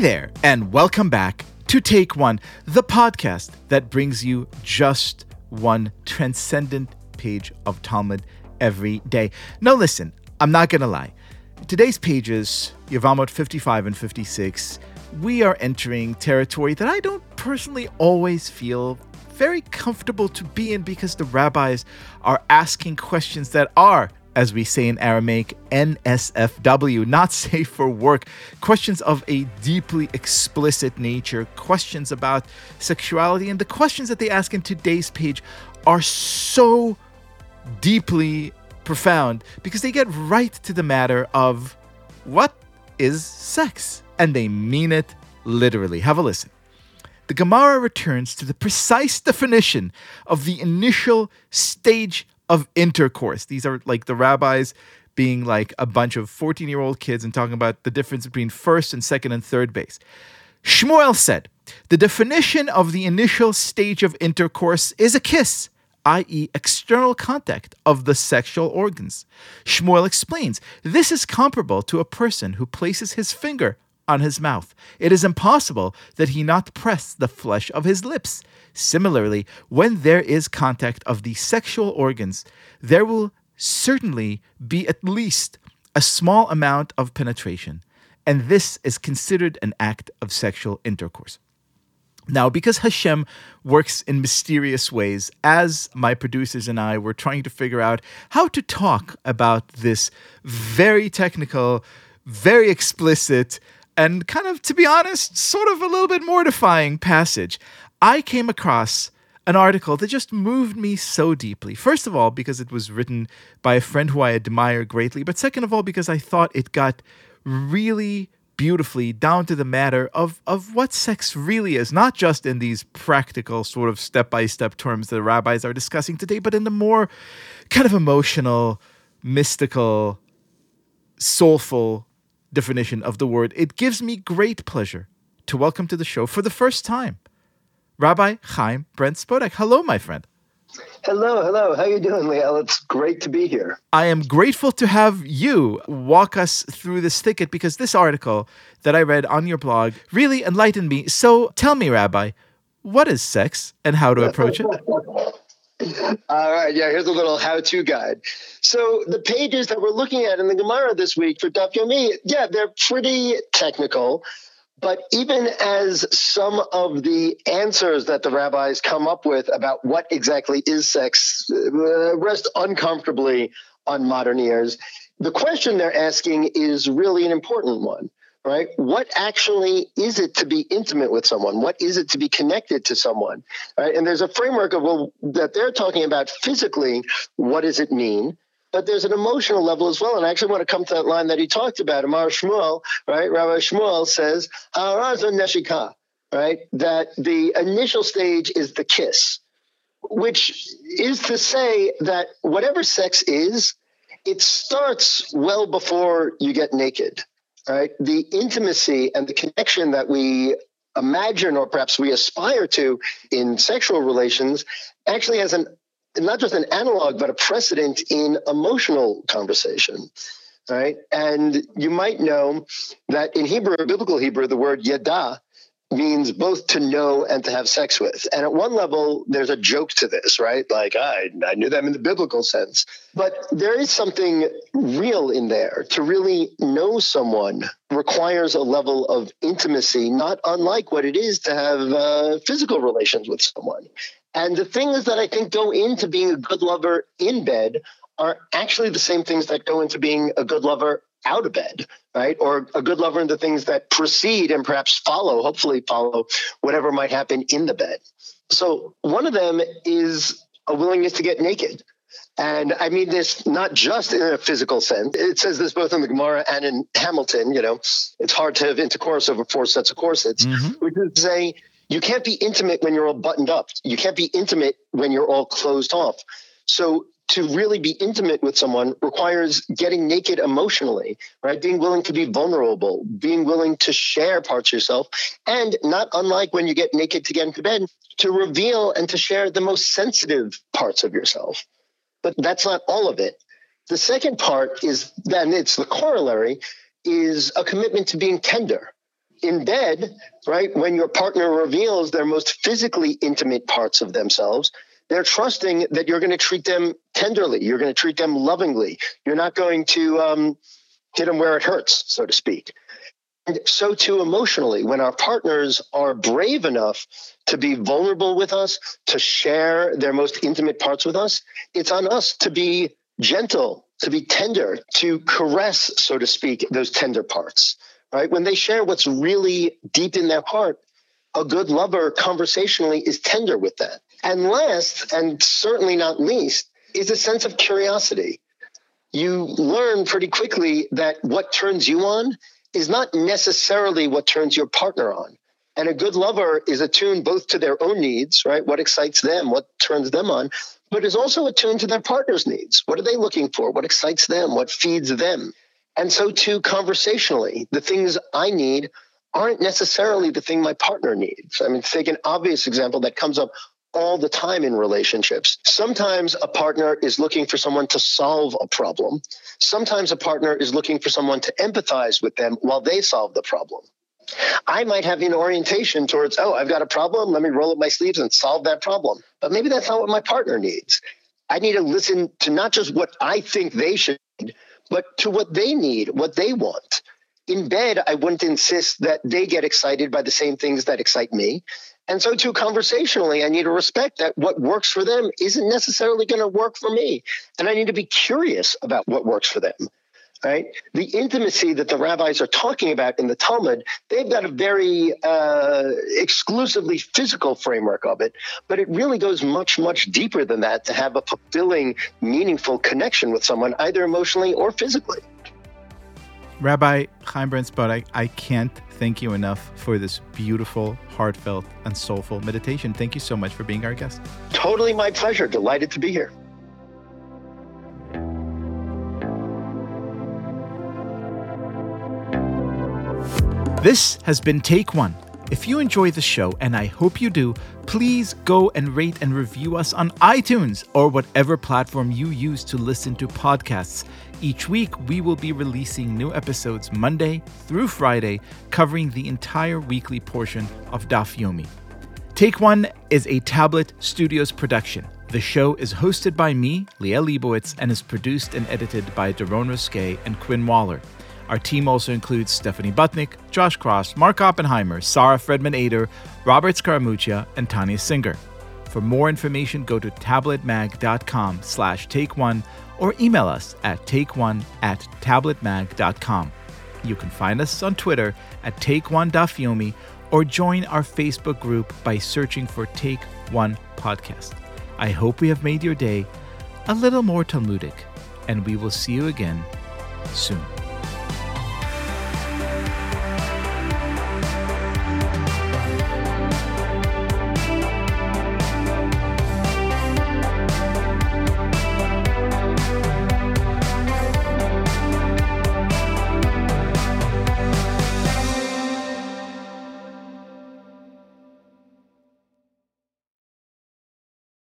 There, and welcome back to Take One, the podcast that brings you just one transcendent page of Talmud every day. Now, listen, I'm not going to lie. Today's pages, Yevamot 55 and 56, we are entering territory that I don't personally always feel very comfortable to be in because the rabbis are asking questions that are as we say in Aramaic, NSFW, not safe for work, questions of a deeply explicit nature, questions about sexuality. And the questions that they ask in today's page are so deeply profound because they get right to the matter of what is sex? And they mean it literally. Have a listen. The Gemara returns to the precise definition of the initial stage of intercourse. These are like the rabbis being like a bunch of 14 year old kids and talking about the difference between first and second and third base. Shmuel said, The definition of the initial stage of intercourse is a kiss, i.e., external contact of the sexual organs. Shmuel explains, This is comparable to a person who places his finger on his mouth. It is impossible that he not press the flesh of his lips. Similarly, when there is contact of the sexual organs, there will certainly be at least a small amount of penetration, and this is considered an act of sexual intercourse. Now, because Hashem works in mysterious ways, as my producers and I were trying to figure out how to talk about this very technical, very explicit, and kind of, to be honest, sort of a little bit mortifying passage, I came across an article that just moved me so deeply. First of all, because it was written by a friend who I admire greatly, but second of all, because I thought it got really beautifully down to the matter of, of what sex really is, not just in these practical, sort of step by step terms that rabbis are discussing today, but in the more kind of emotional, mystical, soulful definition of the word, it gives me great pleasure to welcome to the show for the first time Rabbi Chaim Brent Spodek. Hello, my friend. Hello, hello. How are you doing, Liel? It's great to be here. I am grateful to have you walk us through this thicket because this article that I read on your blog really enlightened me. So tell me, Rabbi, what is sex and how to approach it? All right, yeah, here's a little how-to guide. So the pages that we're looking at in the Gemara this week for Daf Yomi, yeah, they're pretty technical. But even as some of the answers that the rabbis come up with about what exactly is sex uh, rest uncomfortably on modern ears, the question they're asking is really an important one right? What actually is it to be intimate with someone? What is it to be connected to someone? Right? And there's a framework of well that they're talking about physically. What does it mean? But there's an emotional level as well. And I actually want to come to that line that he talked about. Amar Shmuel, right? Rabbi Shmuel says, neshika, right? That the initial stage is the kiss, which is to say that whatever sex is, it starts well before you get naked right? The intimacy and the connection that we imagine or perhaps we aspire to in sexual relations actually has an not just an analog but a precedent in emotional conversation right and you might know that in hebrew biblical hebrew the word yada means both to know and to have sex with. And at one level, there's a joke to this, right? Like, I, I knew them in the biblical sense. But there is something real in there. To really know someone requires a level of intimacy, not unlike what it is to have uh, physical relations with someone. And the things that I think go into being a good lover in bed are actually the same things that go into being a good lover out of bed, right? Or a good lover in the things that precede and perhaps follow, hopefully follow whatever might happen in the bed. So one of them is a willingness to get naked. And I mean this not just in a physical sense. It says this both in the Gemara and in Hamilton. You know, it's hard to have intercourse over four sets of corsets, mm-hmm. which is to say you can't be intimate when you're all buttoned up. You can't be intimate when you're all closed off. So to really be intimate with someone requires getting naked emotionally, right? Being willing to be vulnerable, being willing to share parts of yourself, and not unlike when you get naked to get into bed, to reveal and to share the most sensitive parts of yourself. But that's not all of it. The second part is then it's the corollary is a commitment to being tender, in bed, right, when your partner reveals their most physically intimate parts of themselves, they're trusting that you're going to treat them tenderly. You're going to treat them lovingly. You're not going to um, hit them where it hurts, so to speak. And so too emotionally, when our partners are brave enough to be vulnerable with us, to share their most intimate parts with us, it's on us to be gentle, to be tender, to caress, so to speak, those tender parts. Right? When they share what's really deep in their heart, a good lover conversationally is tender with that. And last, and certainly not least, is a sense of curiosity. You learn pretty quickly that what turns you on is not necessarily what turns your partner on. And a good lover is attuned both to their own needs, right? What excites them, what turns them on, but is also attuned to their partner's needs. What are they looking for? What excites them? What feeds them? And so, too, conversationally, the things I need aren't necessarily the thing my partner needs. I mean, take an obvious example that comes up all the time in relationships. Sometimes a partner is looking for someone to solve a problem. Sometimes a partner is looking for someone to empathize with them while they solve the problem. I might have an orientation towards, oh, I've got a problem. Let me roll up my sleeves and solve that problem. But maybe that's not what my partner needs. I need to listen to not just what I think they should, but to what they need, what they want. In bed, I wouldn't insist that they get excited by the same things that excite me. And so, too, conversationally, I need to respect that what works for them isn't necessarily going to work for me. And I need to be curious about what works for them. Right? The intimacy that the rabbis are talking about in the Talmud, they've got a very uh, exclusively physical framework of it, but it really goes much, much deeper than that to have a fulfilling, meaningful connection with someone, either emotionally or physically. Rabbi Chaim Brent Spodek, I, I can't thank you enough for this beautiful, heartfelt, and soulful meditation. Thank you so much for being our guest. Totally my pleasure. Delighted to be here. This has been Take One. If you enjoy the show, and I hope you do, please go and rate and review us on iTunes or whatever platform you use to listen to podcasts. Each week, we will be releasing new episodes Monday through Friday, covering the entire weekly portion of Daf Yomi. Take One is a Tablet Studios production. The show is hosted by me, Liel Leibovitz, and is produced and edited by Daron Ruskay and Quinn Waller. Our team also includes Stephanie Butnick, Josh Cross, Mark Oppenheimer, Sarah Fredman Ader, Robert Scaramuccia, and Tanya Singer. For more information, go to tabletmag.com slash take one or email us at takeone at tabletmag.com. You can find us on Twitter at take1dafyomi or join our Facebook group by searching for Take One Podcast. I hope we have made your day a little more Talmudic, and we will see you again soon.